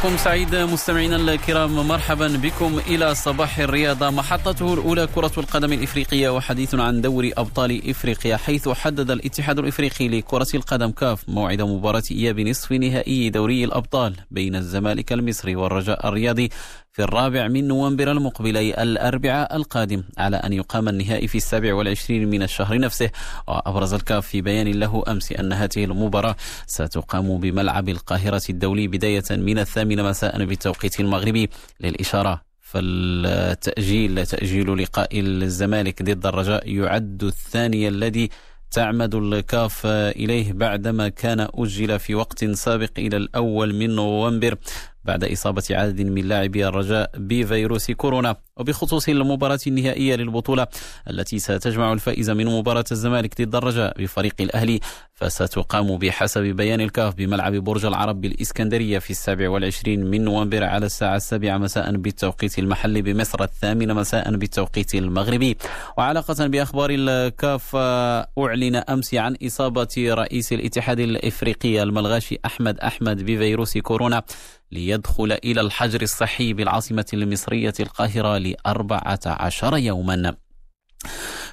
صباحكم سعيد مستمعينا الكرام مرحبا بكم إلى صباح الرياضة. محطته الأولى كرة القدم الإفريقية وحديث عن دوري أبطال إفريقيا حيث حدد الاتحاد الإفريقي لكرة القدم كاف موعد مباراة إياب نصف نهائي دوري الأبطال بين الزمالك المصري والرجاء الرياضي. في الرابع من نوفمبر المقبل أي الأربعاء القادم على أن يقام النهائي في السابع والعشرين من الشهر نفسه. وأبرز الكاف في بيان له أمس أن هذه المباراة ستقام بملعب القاهرة الدولي بداية من الثامنة مساء بالتوقيت المغربي. للإشارة فالتأجيل تأجيل لقاء الزمالك ضد الرجاء يعد الثاني الذي تعمد الكاف إليه بعدما كان أجل في وقت سابق إلى الأول من نوفمبر. بعد إصابة عدد من لاعبي الرجاء بفيروس كورونا. وبخصوص المباراة النهائية للبطولة التي ستجمع الفائز من مباراة الزمالك ضد الرجاء بفريق الأهلي فستقام بحسب بيان الكاف بملعب برج العرب بالإسكندرية في السابع والعشرين من نوفمبر على الساعة السابعة مساء بالتوقيت المحلي بمصر الثامنة مساء بالتوقيت المغربي. وعلاقة بأخبار الكاف أعلن أمس عن إصابة رئيس الاتحاد الإفريقي الملغاشي أحمد أحمد بفيروس كورونا ليدخل إلى الحجر الصحي بالعاصمة المصرية القاهرة لأربعة عشر يوما.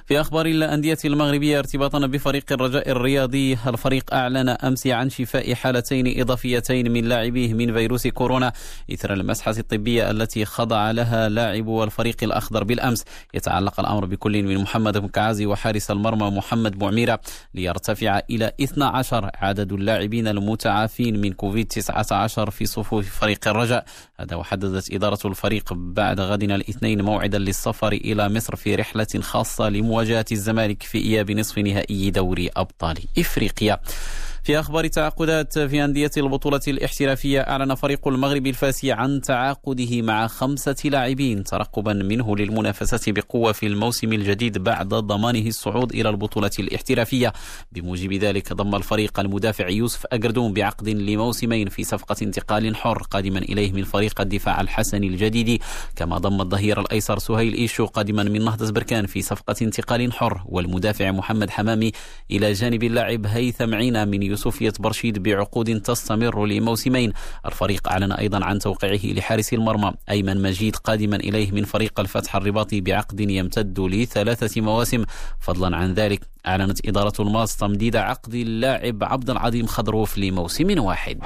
في أخبار الأندية المغربية ارتباطا بفريق الرجاء الرياضي. الفريق أعلن أمس عن شفاء حالتين إضافيتين من لاعبيه من فيروس كورونا إثر المسحة الطبية التي خضع لها لاعب الفريق الأخضر بالأمس. يتعلق الأمر بكل من محمد مكعازي وحارس المرمى محمد معميرة ليرتفع إلى 12 عدد اللاعبين المتعافين من كوفيد 19 في صفوف فريق الرجاء. هذا وحددت إدارة الفريق بعد غدنا الاثنين موعدا للسفر إلى مصر في رحلة خاصة لمواجهة مواجهة الزمالك في إياب نصف نهائي دوري أبطال إفريقيا. في أخبار تعاقدات في أندية البطولة الاحترافية أعلن فريق المغرب الفاسي عن تعاقده مع خمسة لاعبين ترقبا منه للمنافسة بقوة في الموسم الجديد بعد ضمانه الصعود إلى البطولة الاحترافية. بموجب ذلك ضم الفريق المدافع يوسف أجردون بعقد لموسمين في صفقة انتقال حر قادما إليه من فريق الدفاع الحسني الجديد. كما ضم الظهير الأيسر سهيل إيشو قادما من نهضة بركان في صفقة انتقال حر والمدافع محمد حمامي إلى جانب اللاعب هيثم عينا من يوسفية برشيد بعقود تستمر لموسمين. الفريق أعلن أيضا عن توقيعه لحارس المرمى أيمن مجيد قادما إليه من فريق الفتح الرباطي بعقد يمتد لثلاثة مواسم. فضلا عن ذلك أعلنت إدارة الماس تمديد عقد اللاعب عبد العظيم خضروف لموسم واحد.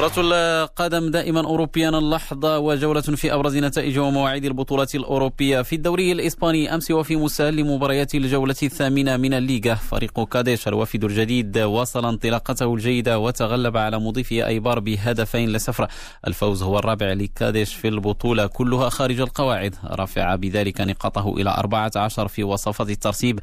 كرة القدم دائما أوروبيا اللحظة وجولة في أبرز نتائج ومواعيد البطولات الأوروبية. في الدوري الإسباني أمس وفي مسال لمباريات الجولة الثامنة من الليغا. فريق كاديش الوافد الجديد واصل انطلاقته الجيدة وتغلب على مضيفه أيبار بهدفين لصفر. الفوز هو الرابع لكاديش في البطولة كلها خارج القواعد. رفع بذلك نقاطه إلى 14 في وصفة الترتيب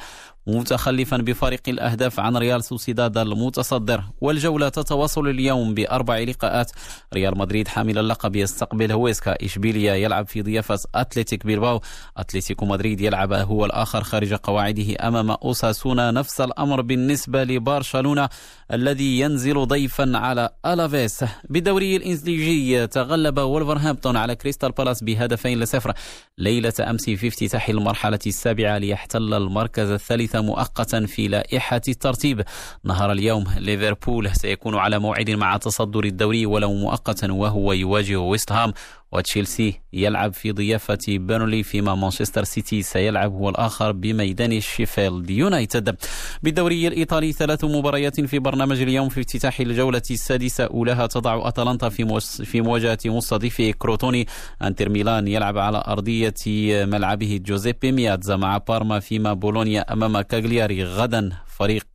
متخلفا بفارق الأهداف عن ريال سوسيداد المتصدر. والجولة تتواصل اليوم بأربع لقاءات ريال مدريد حامل اللقب يستقبل هويسكا. إشبيليا يلعب في ضيافة أتلتيك بيلباو. أتلتيكو مدريد يلعب هو الآخر خارج قواعده أمام أوساسونا. نفس الأمر بالنسبة لبرشلونة الذي ينزل ضيفا على ألافيس. بالدوري الإنجليزي تغلب وولفرهامبتون على كريستال بالاس بهدفين لصفر. ليلة أمس في افتتاح المرحلة السابعة ليحتل المركز الثالث مؤقتا في لائحة الترتيب. نهار اليوم ليفربول سيكون على موعد مع تصدر الدوري ولو مؤقتا وهو يواجه ويست هام. وتشيلسي يلعب في ضيافة بيرنلي فيما مانشستر سيتي سيلعب هو الآخر بميدان شيفيلد يونايتد. بالدوري الإيطالي ثلاث مباريات في برنامج اليوم في افتتاح الجولة السادسة أولاها تضع أتلانتا في في مواجهة مستضيفه كروتوني. إنتر ميلان يلعب على أرضية ملعبه جوزيبي مياتزا مع بارما فيما بولونيا أمام كاغلياري. غدا فريق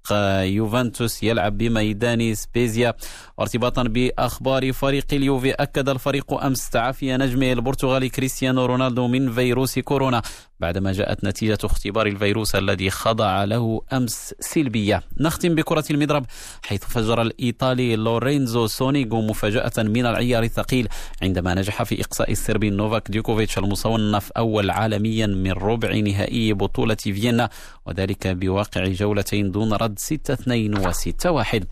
يوفنتوس يلعب بميدان سبيزيا. وارتباطا بأخبار فريق اليوفي أكد الفريق أمس تعافي نجمه البرتغالي كريستيانو رونالدو من فيروس كورونا بعدما جاءت نتيجة اختبار الفيروس الذي خضع له أمس سلبية. نختم بكرة المضرب حيث فجر الإيطالي لورينزو سونيغو مفاجأة من العيار الثقيل عندما نجح في إقصاء السربي نوفاك ديوكوفيتش المصنف أول عالميا من ربع نهائي بطولة فيينا وذلك بواقع جولتين دون رد 6-2 و 6-1